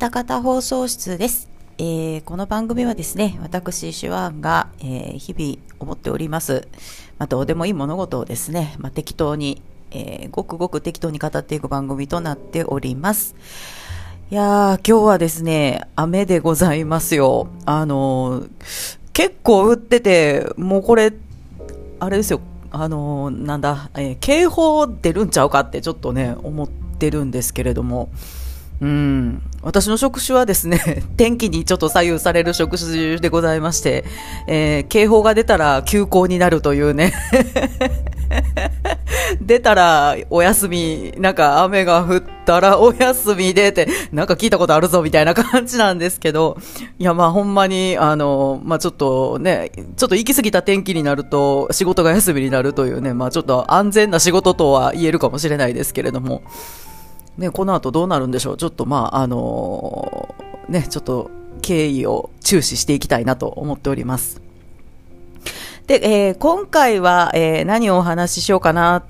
った方放送室です。えーこの番組はですね、私、手腕が、えー日々思っております、まあ、どうでもいい物事をですね、まあ、適当に、えーごくごく適当に語っていく番組となっております。いやー、今日はですね、雨でございますよ。あのー結構降ってて、もうこれ、あれですよ、あのーなんだ、えー警報出るんちゃうかってちょっとね、思ってるんですけれども、うん、私の職種はですね、天気にちょっと左右される職種でございまして、えー警報が出たら休校になるというね、出たらお休み、なんか雨が降ったらお休みでって、なんか聞いたことあるぞみたいな感じなんですけど、いやまあほんまに、あの、まあちょっとね、ちょっと行き過ぎた天気になると仕事が休みになるというね、まあちょっと安全な仕事とは言えるかもしれないですけれども、ね、この後どうなるんでしょう。ちょっとまあ、あのね、ちょっと経緯を注視していきたいなと思っております。で、えー今回は、えー何をお話ししようかな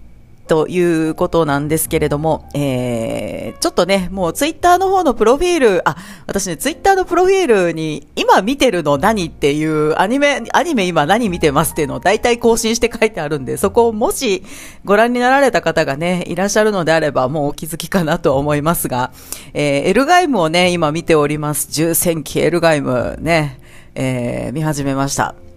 ということなんですけれども、えーちょっとね、もうツイッターの方のプロフィール、あ、私ね、ツイッターのプロフィールに、今見てるの何っていう、アニメ、アニメ今何見てますっていうのを大体更新して書いてあるんで、そこをもしご覧になられた方がね、いらっしゃるのであれば、もうお気づきかなと思いますが、えーエルガイムをね、今見ております。重戦記エルガイムね、えー見始めました。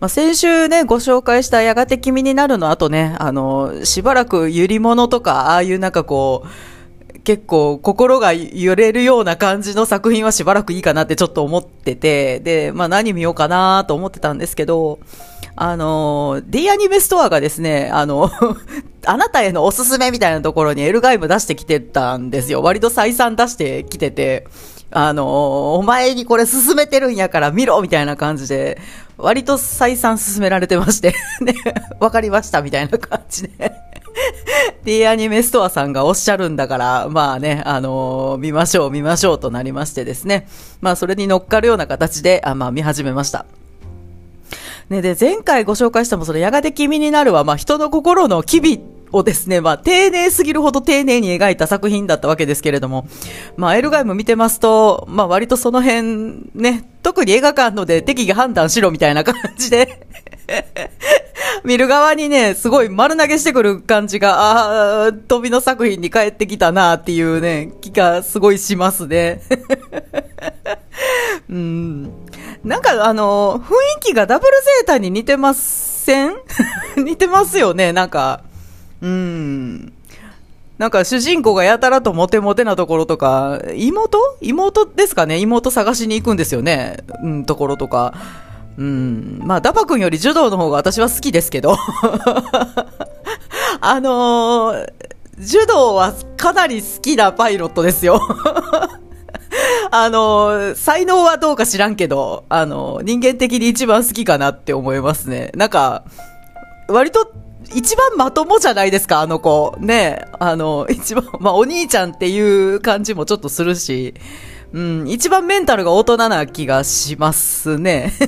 まあ、先週ね、ご紹介したやがて君になるの後ね、あの、しばらくゆり物とか、ああいうなんかこう、結構心が揺れるような感じの作品はしばらくいいかなってちょっと思ってて、で、まあ何見ようかなと思ってたんですけど、あの、D アニメストアがですね、あの、あなたへのおすすめみたいなところにエルガイム出してきてたんですよ。割と再三出してきてて、あの、お前にこれ勧めてるんやから見ろみたいな感じで、割と再三勧められてまして、ね、わかりましたみたいな感じで。D アニメストアさんがおっしゃるんだから、まあね、あの見ましょう見ましょうとなりましてですね。まあそれに乗っかるような形で、あまあ見始めました。ね、で、前回ご紹介したもそのやがて君になるは、まあ人の心の機微をですね、まあ丁寧すぎるほど丁寧に描いた作品だったわけですけれども、まあエルガイム見てますと、まあ割とその辺ね、特に映画館ので適宜判断しろみたいな感じで、見る側にね、すごい丸投げしてくる感じが、ああ、飛びの作品に帰ってきたなっていうね、気がすごいしますね。うん。なんかあの、雰囲気がダブルゼータに似てません？似てますよね、なんか。うん。なんか主人公がやたらとモテモテなところとか、妹？妹ですかね？妹探しに行くんですよね。うん、ところとか。うん。まあ、ダバ君より柔道の方が私は好きですけど。あのー柔道はかなり好きなパイロットですよ。あの、才能はどうか知らんけど、あの、人間的に一番好きかなって思いますね。なんか、割と、一番まともじゃないですか、あの子。ねあの、一番、まあ、お兄ちゃんっていう感じもちょっとするし、うん、一番メンタルが大人な気がしますね。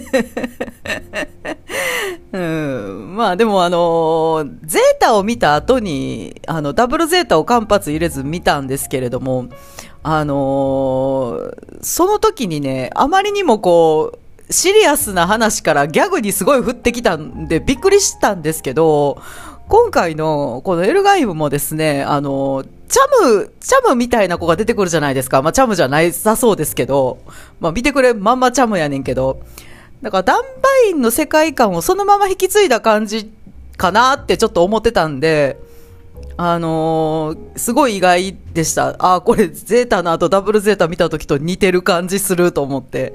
うん、まあでもあのゼータを見た後に、あの、ダブルゼータを間髪入れず見たんですけれども、あのその時にね、あまりにもこう、シリアスな話からギャグにすごい降ってきたんでびっくりしたんですけど、今回のこのエルガイムもですね、あの、チャム、チャムみたいな子が出てくるじゃないですか。まあチャムじゃないさそうですけど、まあ見てくれ、まんまチャムやねんけど、だからダンバインの世界観をそのまま引き継いだ感じかなってちょっと思ってたんで、あのーすごい意外でした。ああこれゼータの後ダブルゼータ見た時と似てる感じすると思って。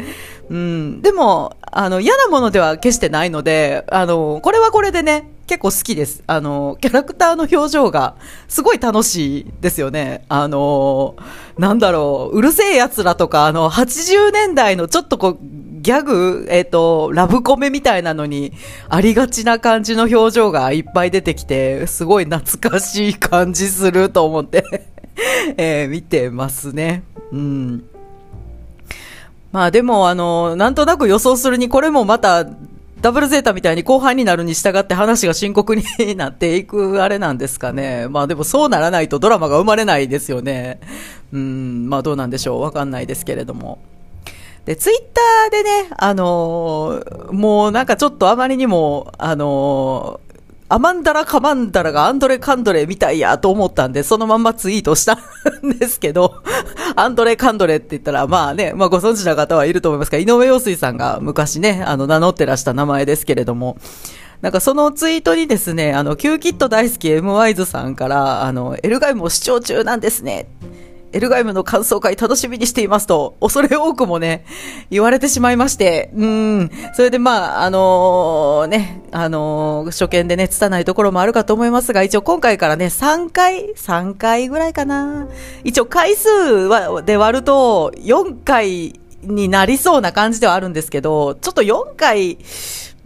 うん。でも、あの、嫌なものでは決してないので、あのこれはこれでね、結構好きです。あのキャラクターの表情がすごい楽しいですよね。あのなんだろう、うるせえ奴らとか、あの、80年代のちょっとこう、ギャグ、えっ、と、ラブコメみたいなのに、ありがちな感じの表情がいっぱい出てきて、すごい懐かしい感じすると思って、えー見てますね。うん。まあでも、あの、なんとなく予想するに、これもまた、ダブルゼータみたいに後半になるに従って話が深刻になっていくあれなんですかね。まあでもそうならないとドラマが生まれないですよね。うん、まあどうなんでしょう。わかんないですけれども。で、ツイッターでね、あのー、もうなんかちょっとあまりにも、あの、アマンダラカマンダラがアンドレカンドレみたいやと思ったんで、そのまんまツイートしたんですけど、アンドレカンドレって言ったら、まあね、まあご存知の方はいると思いますが、井上陽水さんが昔ね、あの、名乗ってらした名前ですけれども、なんかそのツイートにですね、あの、キューキット大好き M ワイズさんから、あの、エルガイムを視聴中なんですね。エルガイムの感想会楽しみにしていますと、恐れ多くもね、言われてしまいまして、うん。それでまあ、あのー、ね、あのー、初見でね、拙いところもあるかと思いますが、一応今回からね、3回、3回ぐらいかな。一応回数は、で割ると、4回になりそうな感じではあるんですけど、ちょっと4回、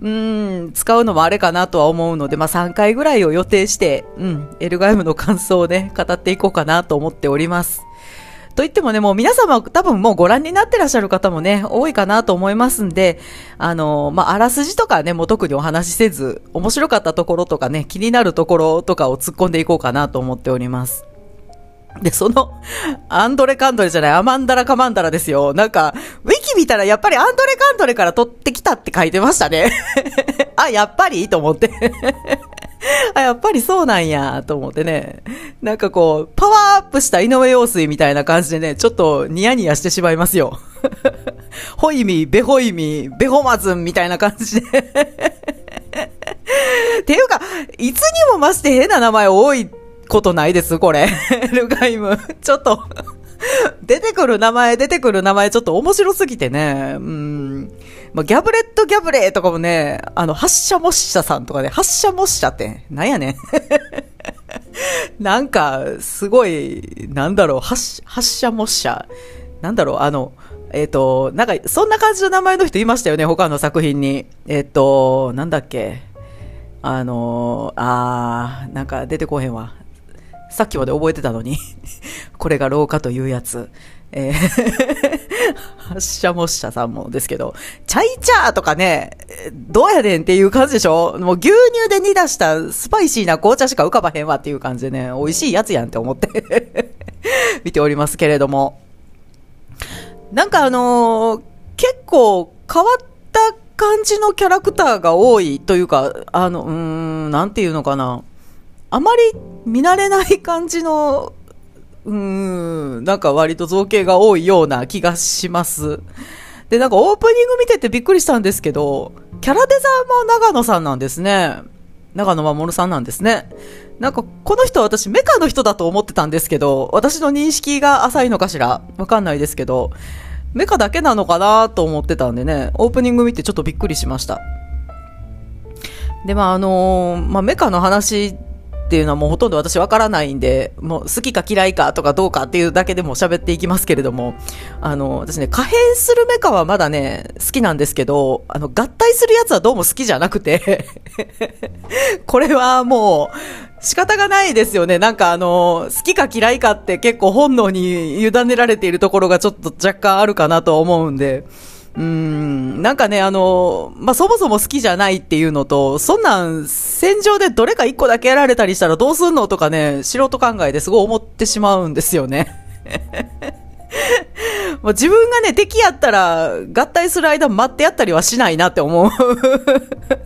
うん、使うのもあれかなとは思うので、まあ3回ぐらいを予定して、うん、エルガイムの感想をね、語っていこうかなと思っております。と言ってもね、もう皆様多分もうご覧になってらっしゃる方もね、多いかなと思いますんで、あの、まあ、あらすじとかね、もう特にお話しせず、面白かったところとかね、気になるところとかを突っ込んでいこうかなと思っております。で、その、アンドレカンドレじゃない、アマンダラカマンダラですよ。なんか、ウィキ見たらやっぱりアンドレカンドレから取ってきたって書いてましたね。あ、やっぱり？と思ってあ、やっぱりそうなんや、と思ってね。なんかこう、パワーアップした井上陽水みたいな感じでね、ちょっとニヤニヤしてしまいますよ。ホイミ、ベホイミ、ベホマズンみたいな感じで ていうか、いつにも増して変な名前多いことないです、これ。ルガイム。ちょっと出てくる名前、出てくる名前ちょっと面白すぎてね。うん。まあ、ギャブレットギャブレーとかもね、あの、発射模写さんとかね、発射模写って、なんやねん。なんか、すごい、なんだろう、発発射模写。なんだろう、あの、えっ、ー、と、なんか、そんな感じの名前の人いましたよね、他の作品に。えっ、ー、と、なんだっけ。あのあー、なんか出てこへんわ。さっきまで覚えてたのに これが廊下というやつ。えー発射模写さんもですけど、チャイチャーとかね、どうやねんっていう感じでしょ？もう牛乳で煮出したスパイシーな紅茶しか浮かばへんわっていう感じでね、美味しいやつやんって思って 見ておりますけれども。なんかあのー、結構変わった感じのキャラクターが多いというか、あの、うーん、なんていうのかな。あまり見慣れない感じの、うん、なんか割と造形が多いような気がします。で、なんかオープニング見ててびっくりしたんですけど、キャラデザーも長野さんなんですね。長野守さんなんですね。なんか、この人私メカの人だと思ってたんですけど、私の認識が浅いのかしら？わかんないですけど、メカだけなのかなと思ってたんでね、オープニング見てちょっとびっくりしました。で、まあ、あのー、まあ、メカの話っていうのはもうほとんど私わからないんで、もう好きか嫌いかとかどうかっていうだけでも喋っていきますけれども、あの、私ね、可変するメカはまだね、好きなんですけど、あの、合体するやつはどうも好きじゃなくて これはもう、仕方がないですよね。なんかあの、好きか嫌いかって結構本能に委ねられているところがちょっと若干あるかなと思うんで、うん、なんかね、あの、まあ、そもそも好きじゃないっていうのと、そんなん、戦場でどれか一個だけやられたりしたらどうすんのとかね、素人考えですごい思ってしまうんですよね。もう自分がね、敵やったら、合体する間待ってやったりはしないなって思う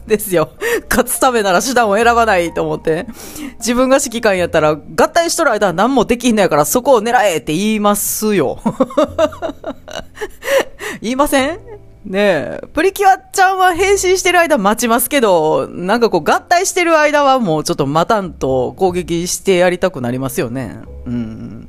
ですよ。勝つためなら手段を選ばないと思って。自分が指揮官やったら、合体しとる間は何もできんのやから、そこを狙えって言いますよ。言いません？ねえ、プリキュアちゃんは変身してる間待ちますけど、なんかこう合体してる間はもうちょっと待たんと攻撃してやりたくなりますよね。うん。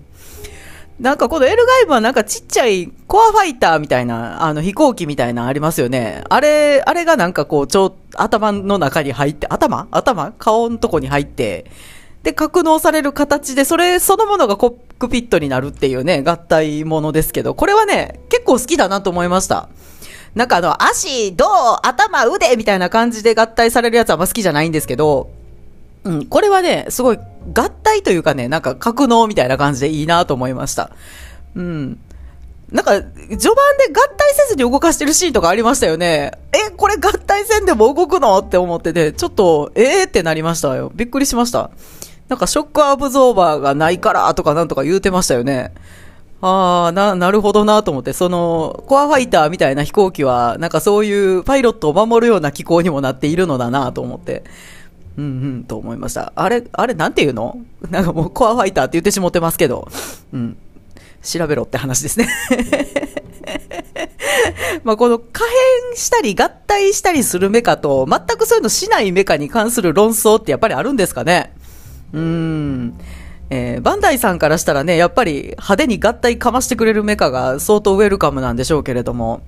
なんかこのエルガイブはなんかちっちゃいコアファイターみたいな、あの飛行機みたいなありますよね。あれ、あれがなんかこう、ちょ、頭の中に入って、頭？頭？顔のとこに入って、で、格納される形で、それそのものがコックピットになるっていうね、合体ものですけど、これはね、結構好きだなと思いました。なんかあの、足、胴、頭、腕みたいな感じで合体されるやつはあんま好きじゃないんですけど、うん、これはね、すごい合体というかね、なんか格納みたいな感じでいいなと思いました。うん。なんか、序盤で合体せずに動かしてるシーンとかありましたよね。え、これ合体せんでも動くの？って思ってて、ちょっと、えーってなりましたよ。びっくりしました。なんかショックアブゾーバーがないからとかなんとか言うてましたよね。ああ、な、なるほどなと思って、その、コアファイターみたいな飛行機は、なんかそういうパイロットを守るような機構にもなっているのだなと思って、うんうんと思いました。あれ、あれなんて言うの？なんかもうコアファイターって言ってしもってますけど、うん。調べろって話ですね まあこの可変したり合体したりするメカと全くそういうのしないメカに関する論争ってやっぱりあるんですかね？うん。えー、バンダイさんからしたらね、やっぱり派手に合体かましてくれるメカが相当ウェルカムなんでしょうけれども、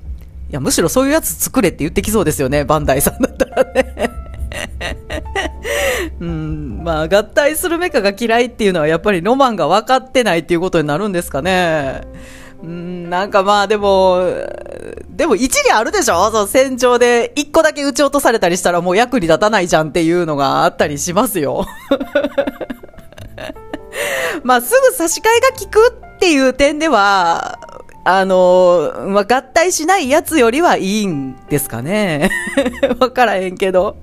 いや、むしろそういうやつ作れって言ってきそうですよね、バンダイさんだったらね。うん、まあ、合体するメカが嫌いっていうのはやっぱりロマンが分かってないっていうことになるんですかね。うん、なんかまあでも、でも一理あるでしょ？その戦場で一個だけ撃ち落とされたりしたらもう役に立たないじゃんっていうのがあったりしますよ。まあ、すぐ差し替えが効くっていう点では、あの、まあ、合体しないやつよりはいいんですかね。わからへんけど。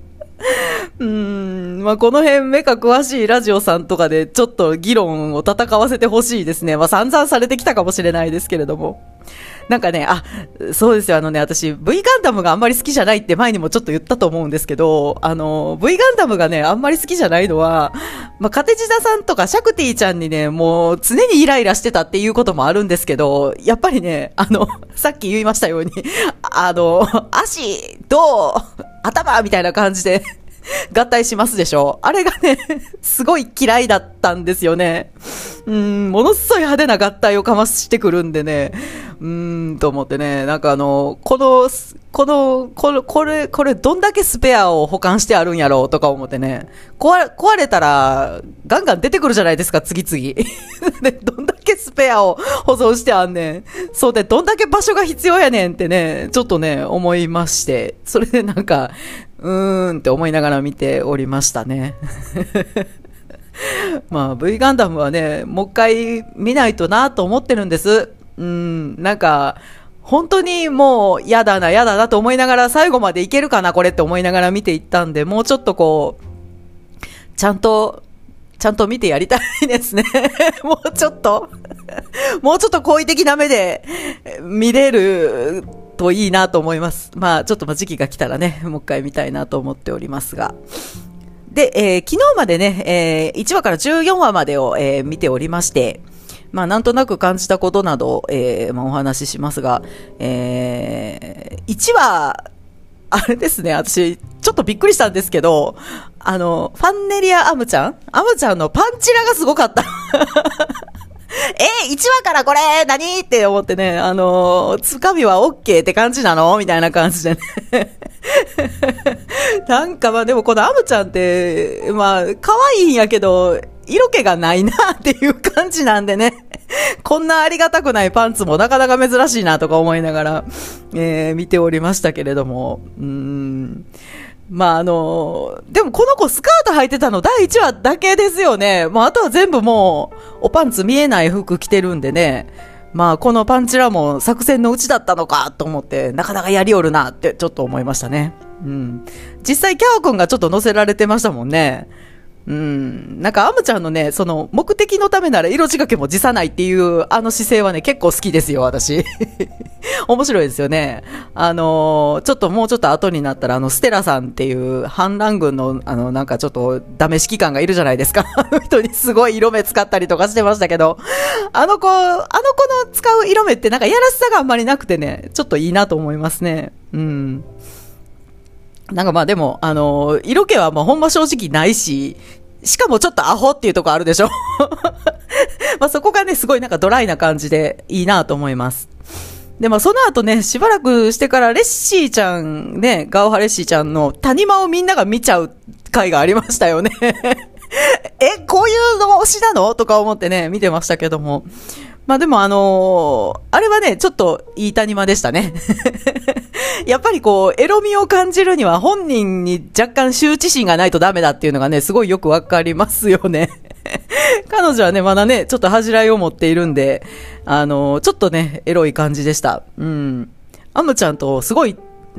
うん、まあ、この辺目が詳しいラジオさんとかでちょっと議論を戦わせてほしいですね。まあ、散々されてきたかもしれないですけれども。なんかね、あ、そうですよ、あのね、私、V ガンダムがあんまり好きじゃないって前にもちょっと言ったと思うんですけど、あの、V ガンダムがね、あんまり好きじゃないのは、まあ、カテジダさんとかシャクティちゃんにね、もう常にイライラしてたっていうこともあるんですけど、やっぱりね、あの、さっき言いましたように、あの、足、胴、頭みたいな感じで合体しますでしょ？あれがね、すごい嫌いだったんですよね。うん、ものすごい派手な合体をかましてくるんでね、うーん、と思ってね、なんかあの、この、この、これ、これ、これ、どんだけスペアを保管してあるんやろうとか思ってね、壊、壊れたら、ガンガン出てくるじゃないですか、次々。で、どんだけスペアを保存してあんねん。そうで、どんだけ場所が必要やねんってね、ちょっとね、思いまして、それでなんか、うーんって思いながら見ておりましたね。まあ、V ガンダムはね、もう一回見ないとなと思ってるんです。うん、なんか、本当にもう嫌だな、嫌だなと思いながら最後までいけるかな、これって思いながら見ていったんで、もうちょっとこう、ちゃんと、ちゃんと見てやりたいですね。もうちょっともうちょっと好意的な目で見れるといいなと思います。まあ、ちょっとま時期が来たらね、もう一回見たいなと思っておりますが。で、えー、昨日までね、えー、1話から14話までを、えー、見ておりまして、まあ、なんとなく感じたことなど、えー、まあ、お話ししますが、えー、1話、あれですね、私、ちょっとびっくりしたんですけど、あの、ファンネリア・アムちゃん？アムちゃんのパンチラがすごかった。えー、1話からこれ何？って思ってね、あのー、つかみは OK って感じなの？みたいな感じでね。なんかまあでもこのアムちゃんって、まあ、可愛いんやけど、色気がないなっていう感じなんでね。こんなありがたくないパンツもなかなか珍しいなとか思いながら、えー、見ておりましたけれども、うん。まああの、でもこの子スカート履いてたの第1話だけですよね。まああとは全部もう、おパンツ見えない服着てるんでね。まあこのパンチラも作戦のうちだったのかと思って、なかなかやりおるなってちょっと思いましたね。うん。実際キャオ君がちょっと乗せられてましたもんね。うん。なんか、アムちゃんのね、その、目的のためなら色仕掛けも辞さないっていう、あの姿勢はね、結構好きですよ、私。面白いですよね。あのー、ちょっともうちょっと後になったら、あの、ステラさんっていう反乱軍の、あの、なんかちょっとダメ指揮官がいるじゃないですか。あ の人にすごい色目使ったりとかしてましたけど、あの子、あの子の使う色目ってなんかやらしさがあんまりなくてね、ちょっといいなと思いますね。うん。なんかまあでも、あのー、色気はもうほんま正直ないし、しかもちょっとアホっていうとこあるでしょ？まあそこがね、すごいなんかドライな感じでいいなと思います。で、まあその後ね、しばらくしてからレッシーちゃんね、ガオハレッシーちゃんの谷間をみんなが見ちゃう回がありましたよね え、こういうの推しなの？とか思ってね、見てましたけども。まあでもあのー、あれはね、ちょっといい谷間でしたね。やっぱりこう、エロみを感じるには本人に若干羞恥心がないとダメだっていうのがね、すごいよくわかりますよね。彼女はね、まだね、ちょっと恥じらいを持っているんで、あの、ちょっとね、エロい感じでした。うん。アムちゃんとすごい、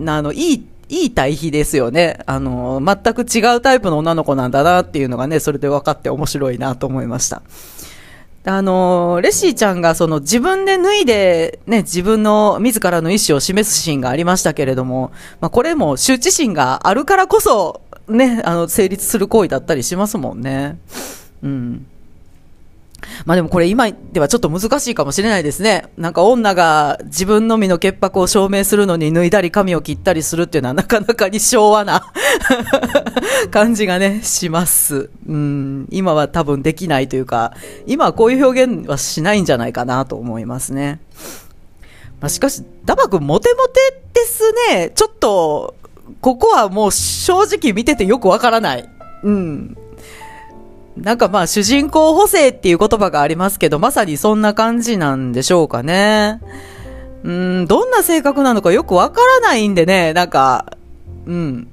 あの、いいいい対比ですよね。あの、全く違うタイプの女の子なんだなっていうのがね、それで分かって面白いなと思いました。あの、レシーちゃんがその自分で脱いでね、自分の自らの意思を示すシーンがありましたけれども、まあこれも羞恥心があるからこそ、ね、あの、成立する行為だったりしますもんね。うん。まあでもこれ今ではちょっと難しいかもしれないですね。なんか女が自分のみの潔白を証明するのに脱いだり髪を切ったりするっていうのはなかなかに昭和な 感じがね、します。うん、今は多分できないというか、今はこういう表現はしないんじゃないかなと思いますね。まあ、しかし、ダバ君モテモテですね。ちょっと、ここはもう正直見ててよくわからない。うん。なんかまあ主人公補正っていう言葉がありますけど、まさにそんな感じなんでしょうかね。うん、どんな性格なのかよくわからないんでね、なんか、うん。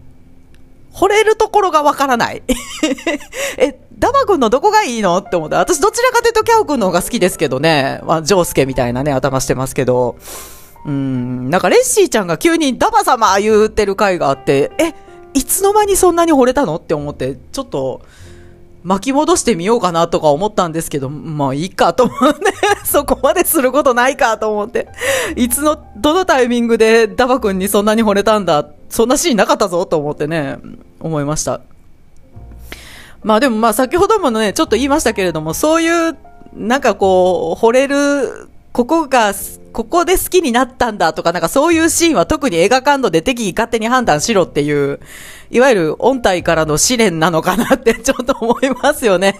惚れるところがわからない。え、ダマ君のどこがいいのって思って。私どちらかというとキャオ君の方が好きですけどね。まあ、ジョースケみたいなね、頭してますけど。うん、なんかレッシーちゃんが急にダマ様言うてる回があって、え、いつの間にそんなに惚れたのって思って、ちょっと、巻き戻してみようかなとか思ったんですけど、まあいいかと思って、そこまですることないかと思って、いつの、どのタイミングでダバ君にそんなに惚れたんだ、そんなシーンなかったぞと思ってね、思いました。まあでもまあ先ほどもね、ちょっと言いましたけれども、そういう、なんかこう、惚れる、ここが、ここで好きになったんだとか、なんかそういうシーンは特に映画感度で適宜勝手に判断しろっていう、いわゆる音体からの試練なのかなってちょっと思いますよね。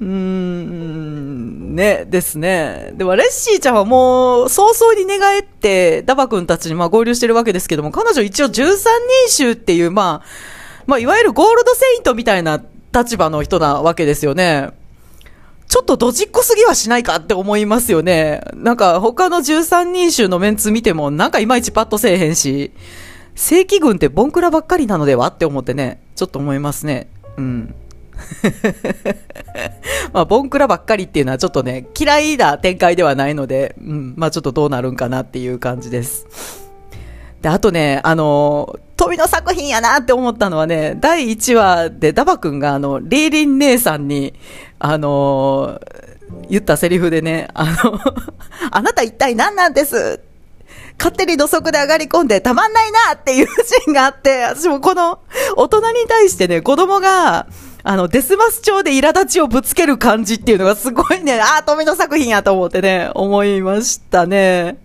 うーん、ね、ですね。でも、レッシーちゃんはもう、早々に寝返って、ダバ君たちにまあ合流してるわけですけども、彼女一応13人衆っていう、まあ、まあ、いわゆるゴールドセイントみたいな立場の人なわけですよね。ちょっとドジっ子すぎはしないかって思いますよね。なんか他の13人衆のメンツ見てもなんかいまいちパッとせえへんし、正規軍ってボンクラばっかりなのではって思ってね、ちょっと思いますね。うん。まあ、ボンクラばっかりっていうのはちょっとね、嫌いな展開ではないので、うん、まあちょっとどうなるんかなっていう感じです。で、あとね、あの、飛びの作品やなって思ったのはね、第1話でダバ君があの、リーリン姉さんに、あの、言ったセリフでね、あの あなた一体何なんです？勝手に土足で上がり込んでたまんないなっていうシーンがあって、私もこの大人に対してね、子供が、あの、デスマス調で苛立ちをぶつける感じっていうのがすごいね、ああ、富の作品やと思ってね、思いましたね。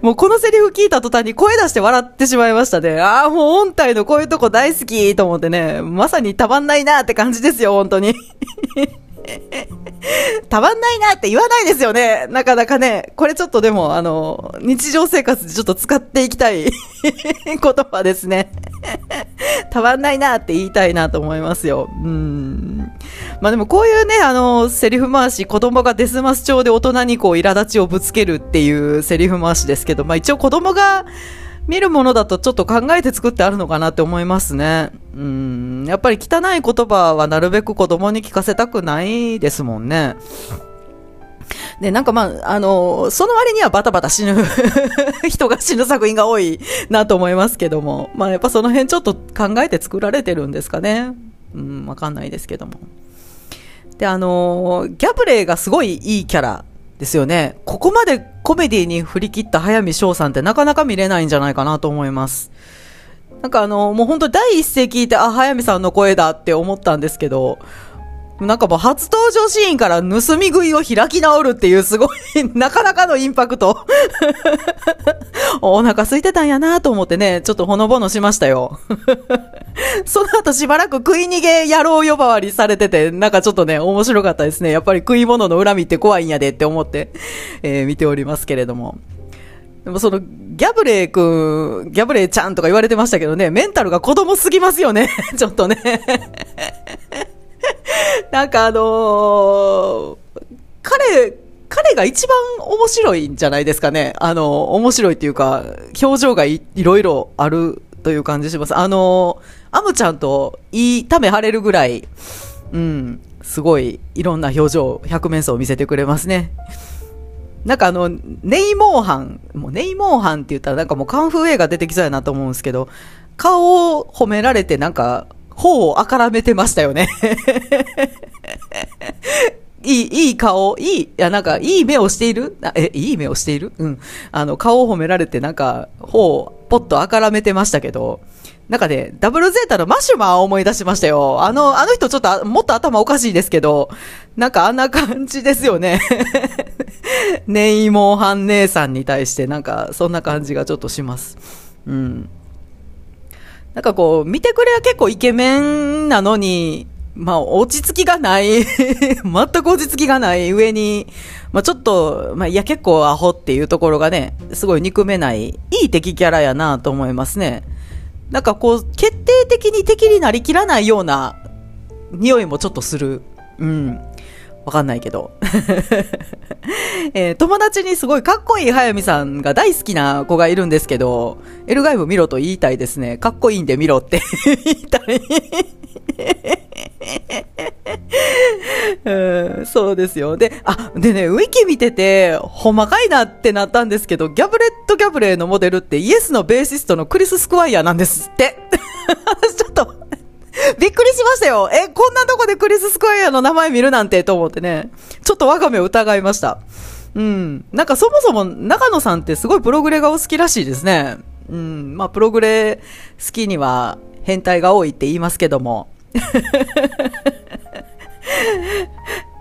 もうこのセリフ聞いた途端に声出して笑ってしまいましたね。ああ、もう音体のこういうとこ大好きと思ってね、まさにたまんないなって感じですよ、本当に。たまんないなって言わないですよね。なかなかね。これちょっとでも、あの、日常生活でちょっと使っていきたい 言葉ですね。たまんないなって言いたいなと思いますよ。うん。まあでもこういうね、あの、セリフ回し、子供がデスマス調で大人にこう、苛立ちをぶつけるっていうセリフ回しですけど、まあ一応子供が、見るものだとちょっと考えて作ってあるのかなって思いますね。うん。やっぱり汚い言葉はなるべく子供に聞かせたくないですもんね。で、なんかまあ、あの、その割にはバタバタ死ぬ 人が死ぬ作品が多いなと思いますけども、まあやっぱその辺ちょっと考えて作られてるんですかね。うん、わかんないですけども。で、あの、ギャブレーがすごいいいキャラですよね。ここまでコメディに振り切った早見翔さんってなかなか見れないんじゃないかなと思います。なんかあの、もう本当第一声聞いて、あ、早見さんの声だって思ったんですけど、なんかもう初登場シーンから盗み食いを開き直るっていうすごいなかなかのインパクトお腹空いてたんやなと思ってね、ちょっとほのぼのしましたよその後しばらく食い逃げ野郎呼ばわりされてて、なんかちょっとね、面白かったですね。やっぱり食い物の恨みって怖いんやでって思って、えー、見ておりますけれども。でもその、ギャブレー君、ギャブレーちゃんとか言われてましたけどね、メンタルが子供すぎますよね。ちょっとね なんかあのー、彼、彼が一番面白いんじゃないですかね。あの、面白いっていうか、表情がいいろいろあるという感じします。あの、アムちゃんといいため張れるぐらい、うん、すごいいろんな表情、百面相を見せてくれますね。なんかあの、ネイモーハン、もうネイモーハンって言ったらなんかもうカンフー映画出てきそうやなと思うんですけど、顔を褒められてなんか、頬をあからめてましたよね いい、いい顔、いい、いや、なんか、いい目をしている？え、いい目をしている？うん。あの、顔を褒められて、なんか、頬をポッとあからめてましたけど、なんかね、ダブルゼータのマシュマーを思い出しましたよ。あの、あの人ちょっともっと頭おかしいですけど、なんかあんな感じですよね。ネイモハン姉さんに対してなんかそんな感じがちょっとします。うん。なんかこう、見てくれは結構イケメンなのに、まあ、落ち着きがない 全く落ち着きがない上に、まあちょっと、まあいや結構アホっていうところがね、すごい憎めない、いい敵キャラやなと思いますね。なんかこう、決定的に敵になりきらないような匂いもちょっとする。うん。わかんないけど。えー、友達にすごいかっこいい早見さんが大好きな子がいるんですけど、エルガイブ見ろと言いたいですね。かっこいいんで見ろって言いたいうん。そうですよ。で、あ、でね、ウィキ見てて、ほんまかいなってなったんですけど、ギャブレット・ギャブレーのモデルってイエスのベーシストのクリス・スクワイヤーなんですって。ちょっと びっくりしましたよ。え、こんなとこでクリス・スクエアの名前見るなんてと思ってね。ちょっと我が目を疑いました。うん。なんかそもそも長野さんってすごいプログレがお好きらしいですね。うん。まあ、プログレ好きには変態が多いって言いますけども。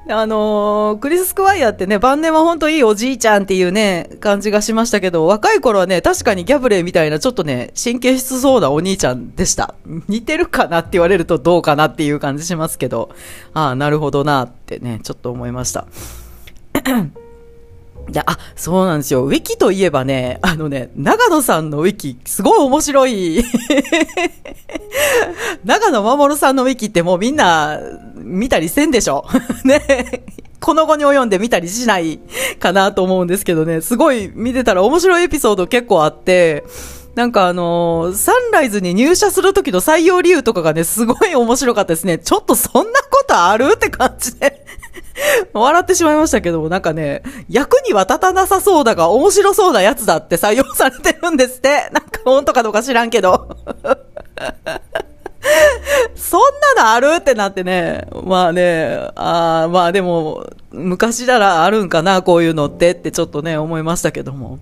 あのー、クリス・スクワイアってね、晩年は本当いいおじいちゃんっていうね、感じがしましたけど、若い頃はね、確かにギャブレーみたいなちょっとね、神経質そうなお兄ちゃんでした。似てるかなって言われるとどうかなっていう感じしますけど、ああ、なるほどなってね、ちょっと思いました。いや、あ、そうなんですよ。ウィキといえばね、あのね、長野さんのウィキ、すごい面白い。長野守さんのウィキってもうみんな見たりせんでしょ ね。この後に及んで見たりしないかなと思うんですけどね、すごい見てたら面白いエピソード結構あって、なんかあのー、サンライズに入社する時の採用理由とかがね、すごい面白かったですね。ちょっとそんなことある？って感じで 笑ってしまいましたけども、なんかね、役には立たなさそうだが面白そうなやつだって採用されてるんですって。なんか本当かどうか知らんけど。そんなのあるってなってね。まあね、あまあでも、昔ならあるんかな、こういうのってってちょっとね、思いましたけども。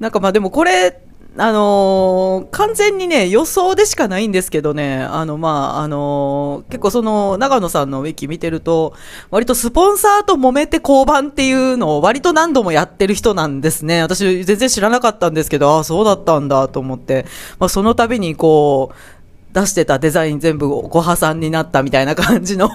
なんかまあでもこれ、あのー、完全にね、予想でしかないんですけどね、あの、まあ、あのー、結構その、長野さんのウィキ見てると、割とスポンサーと揉めて交番っていうのを割と何度もやってる人なんですね。私全然知らなかったんですけど、ああ、そうだったんだと思って、まあ、その度にこう、出してたデザイン全部ご破産になったみたいな感じの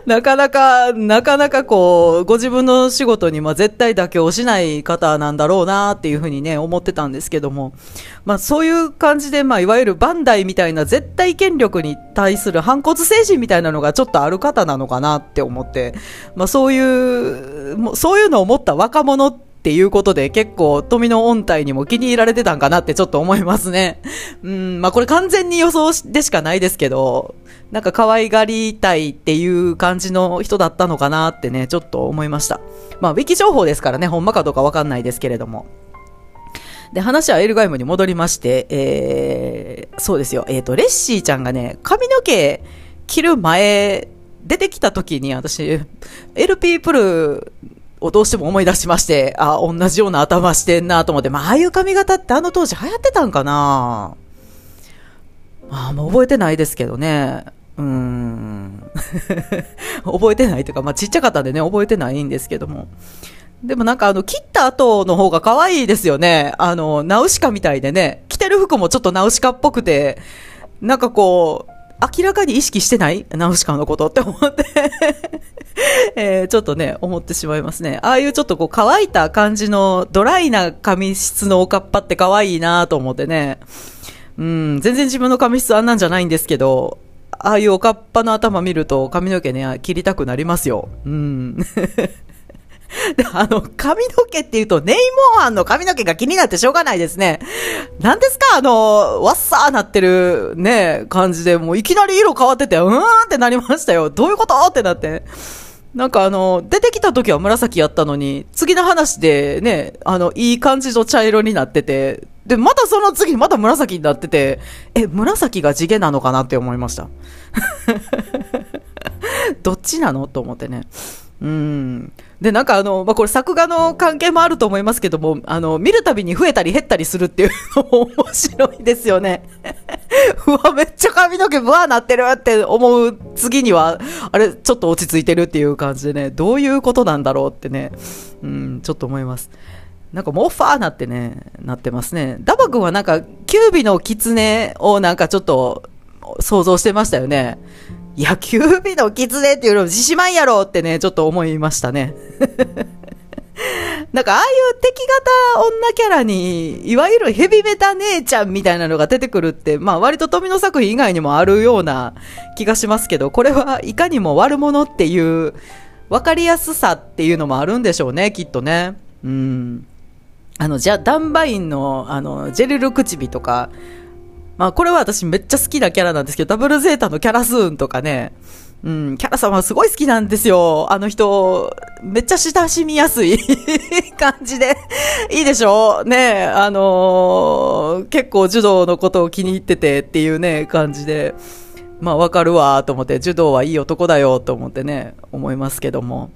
なかなか、なかなかこう、ご自分の仕事にま絶対妥協しない方なんだろうなっていうふうにね、思ってたんですけども、まあそういう感じで、まあいわゆるバンダイみたいな絶対権力に対する反骨精神みたいなのがちょっとある方なのかなって思って、まあそういう、そういうのを持った若者ってっていうことで結構富の音体にも気に入られてたんかなってちょっと思いますね。うん、まあこれ完全に予想でしかないですけど、なんか可愛がりたいっていう感じの人だったのかなってね、ちょっと思いました。まあウィキ情報ですからね、ほんまかどうかわかんないですけれども。で、話はエルガイムに戻りまして、えー、そうですよ。えっ、ー、と、レッシーちゃんがね、髪の毛切る前、出てきた時に私、LP プルをどうしても思い出しまして、あ、同じような頭してんなと思って、まあ、ああいう髪型ってあの当時流行ってたんかなああ、もう覚えてないですけどね。うーん。覚えてないというか、まあ、ちっちゃかったんでね、覚えてないんですけども。でもなんかあの、切った後の方が可愛いですよね。あの、ナウシカみたいでね、着てる服もちょっとナウシカっぽくて、なんかこう、明らかに意識してない？ナウシカのことって思って えー、ちょっとね、思ってしまいますね。ああいうちょっとこう乾いた感じのドライな髪質のおかっぱって可愛いなと思ってね。うん、全然自分の髪質あんなんじゃないんですけど、ああいうおかっぱの頭見ると髪の毛ね、切りたくなりますよ。うん。で、あの、髪の毛って言うと、ネイモーハンの髪の毛が気になってしょうがないですね。何ですか？あの、わっさーなってるね、感じで、もういきなり色変わってて、うーんってなりましたよ。どういうこと？ってなって。なんかあの、出てきた時は紫やったのに、次の話でね、あの、いい感じの茶色になってて、で、またその次にまた紫になってて、え、紫が地毛なのかなって思いました。どっちなの？と思ってね。うん。で、なんかあの、まあ、これ作画の関係もあると思いますけども、あの、見るたびに増えたり減ったりするっていうのも面白いですよね。うわ、めっちゃ髪の毛ブワーなってるって思う次には、あれ、ちょっと落ち着いてるっていう感じでね、どういうことなんだろうってね、うん、ちょっと思います。なんかもうファーなってね、なってますね。ダバ君はなんか、キュービの狐をなんかちょっと想像してましたよね。野球日の狐っていうのも獅子舞やろってね、ちょっと思いましたね。なんか、ああいう敵型女キャラに、いわゆるヘビメタ姉ちゃんみたいなのが出てくるって、まあ割と富野作品以外にもあるような気がしますけど、これはいかにも悪者っていう分かりやすさっていうのもあるんでしょうね、きっとね。うん。あの、じゃあ、ダンバインの、あの、ジェルルクチビとか、まあ、これは私めっちゃ好きなキャラなんですけど、ダブルゼータのキャラスーンとかね、うん、キャラ様すごい好きなんですよ。あの人、めっちゃ親しみやすい 感じで、いいでしょ？ねあのー、結構柔道のことを気に入っててっていうね、感じで、まあわかるわと思って、柔道はいい男だよと思ってね、思いますけども。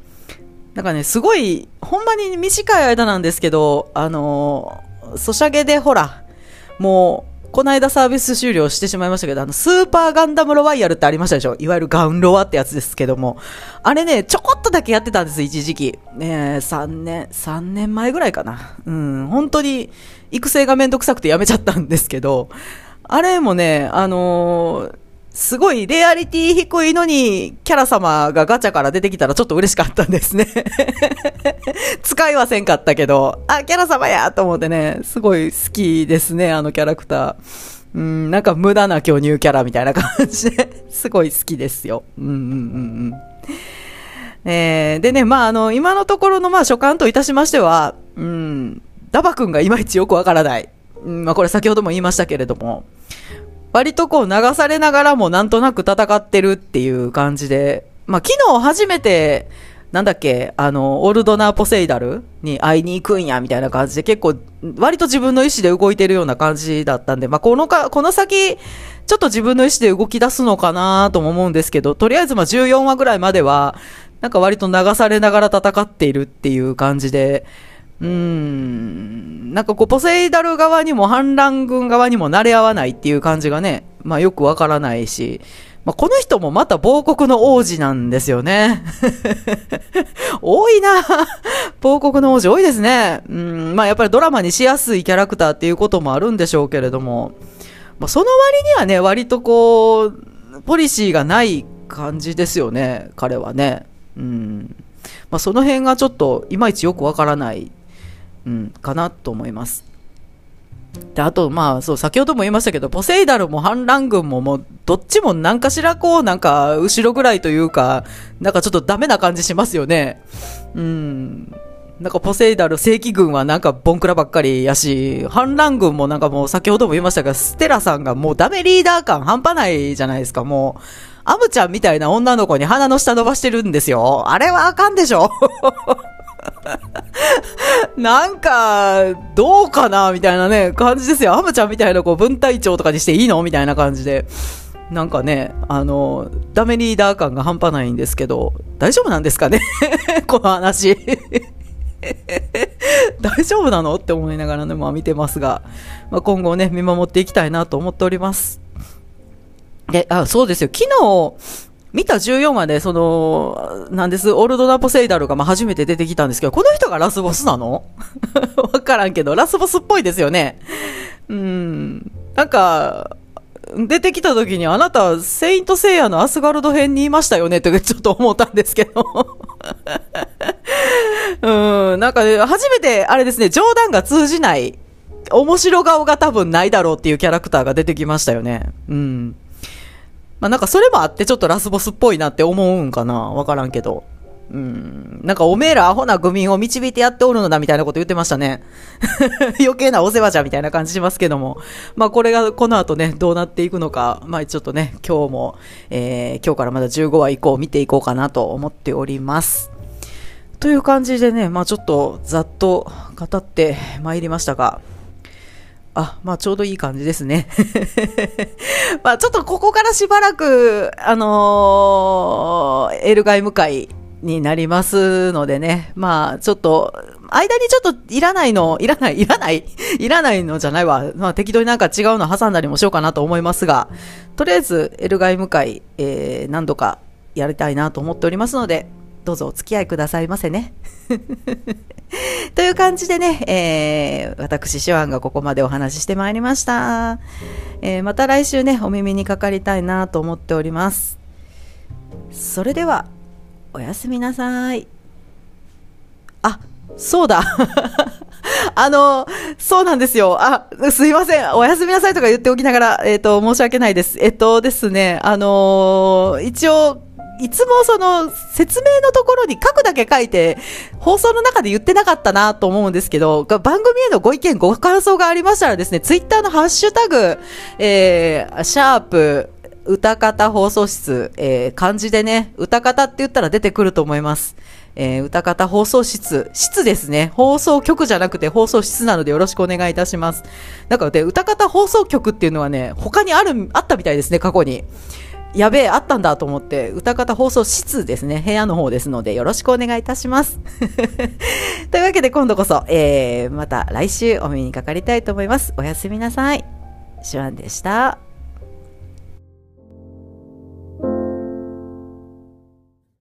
なんかね、すごい、ほんまに短い間なんですけど、あのー、ソシャゲでほら、もう、この間サービス終了してしまいましたけど、あの、スーパーガンダムロワイヤルってありましたでしょ？いわゆるガウンロワってやつですけども。あれね、ちょこっとだけやってたんです、一時期。ね3年、3年前ぐらいかな。うん、本当に、育成がめんどくさくてやめちゃったんですけど、あれもね、あのーすごいレアリティ低いのに、キャラ様がガチャから出てきたらちょっと嬉しかったんですね 使いはせんかったけど、あ、キャラ様やと思ってね、すごい好きですね、あのキャラクター。うん、なんか無駄な巨乳キャラみたいな感じで、すごい好きですよ。うんうんうんうん。えー、でね、まあ、あの、今のところの、まあ、所感といたしましては、うん、ダバ君がいまいちよくわからない。うん、まあ、これ先ほども言いましたけれども、割とこう流されながらもなんとなく戦ってるっていう感じで、まあ昨日初めて、なんだっけ、あの、オルドナー・ポセイダルに会いに行くんや、みたいな感じで結構、割と自分の意思で動いてるような感じだったんで、まあこのか、この先、ちょっと自分の意思で動き出すのかなとも思うんですけど、とりあえずまあ14話ぐらいまでは、なんか割と流されながら戦っているっていう感じで、うん、なんかこう、ポセイダル側にも反乱軍側にも慣れ合わないっていう感じがね、まあよくわからないし、まあ、この人もまた亡国の王子なんですよね。多いな亡国の王子多いですね。うん、まあやっぱりドラマにしやすいキャラクターっていうこともあるんでしょうけれども、まあ、その割にはね、割とこう、ポリシーがない感じですよね、彼はね。うん。まあ、その辺がちょっといまいちよくわからないうん、かなと思います。で、あと、まあ、そう、先ほども言いましたけど、ポセイダルも反乱軍ももう、どっちも何かしらこう、なんか、後ろぐらいというか、なんかちょっとダメな感じしますよね。うん。なんかポセイダル正規軍はなんかボンクラばっかりやし、反乱軍もなんかもう先ほども言いましたが、ステラさんがもうダメリーダー感半端ないじゃないですか、もう。アムちゃんみたいな女の子に鼻の下伸ばしてるんですよ。あれはあかんでしょなんか、どうかなみたいなね、感じですよ。アムちゃんみたいなこう、分隊長とかにしていいの？みたいな感じで。なんかね、あの、ダメリーダー感が半端ないんですけど、大丈夫なんですかね？この話。大丈夫なの？って思いながらね、まあ見てますが、まあ、今後ね、見守っていきたいなと思っております。で、あ、そうですよ。昨日、見た14話で、その、なんです、オルドナ・ポセイダルがまあ初めて出てきたんですけど、この人がラスボスなの？わからんけど、ラスボスっぽいですよね。うん。なんか、出てきた時にあなた、セイントセイヤのアスガルド編にいましたよね？ってちょっと思ったんですけど。うん、なんか、ね、初めて、あれですね、冗談が通じない、面白顔が多分ないだろうっていうキャラクターが出てきましたよね。うん。まあなんかそれもあってちょっとラスボスっぽいなって思うんかなわからんけど。うん。なんかおめえらアホな愚民を導いてやっておるのだみたいなこと言ってましたね。余計なお世話じゃみたいな感じしますけども。まあこれがこの後ね、どうなっていくのか、まあちょっとね、今日も、えー、今日からまだ15話以降見ていこうかなと思っております。という感じでね、まあちょっとざっと語ってまいりましたが、あ、まあちょうどいい感じですね。まあちょっとここからしばらく、あのー、エルガイ向かいになりますのでね。まあちょっと、間にちょっといらないの、いらない、いらない いらないのじゃないわ。まあ適当になんか違うの挟んだりもしようかなと思いますが、とりあえずエルガイ向かい、えー、何度かやりたいなと思っておりますので、どうぞお付き合いくださいませね。という感じでね、えー、私、シュワンがここまでお話ししてまいりました。えー、また来週ね、お耳にかかりたいなと思っております。それでは、おやすみなさい。あ、そうだ。あの、そうなんですよ。あ、すいません。おやすみなさいとか言っておきながら、えっ、ー、と、申し訳ないです。えっとですね、あのー、一応、いつもその説明のところに書くだけ書いて、放送の中で言ってなかったなと思うんですけど、番組へのご意見、ご感想がありましたらですね、ツイッターのハッシュタグ、えー、シャープ、歌方放送室、えー、漢字でね、歌方って言ったら出てくると思います。えー、歌方放送室、室ですね。放送局じゃなくて放送室なのでよろしくお願いいたします。なんかで、歌方放送局っていうのはね、他にある、あったみたいですね、過去に。やべえ、あったんだと思って、歌方放送室ですね、部屋の方ですので、よろしくお願いいたします。というわけで今度こそ、えー、また来週お目にかかりたいと思います。おやすみなさい。シュワンでした。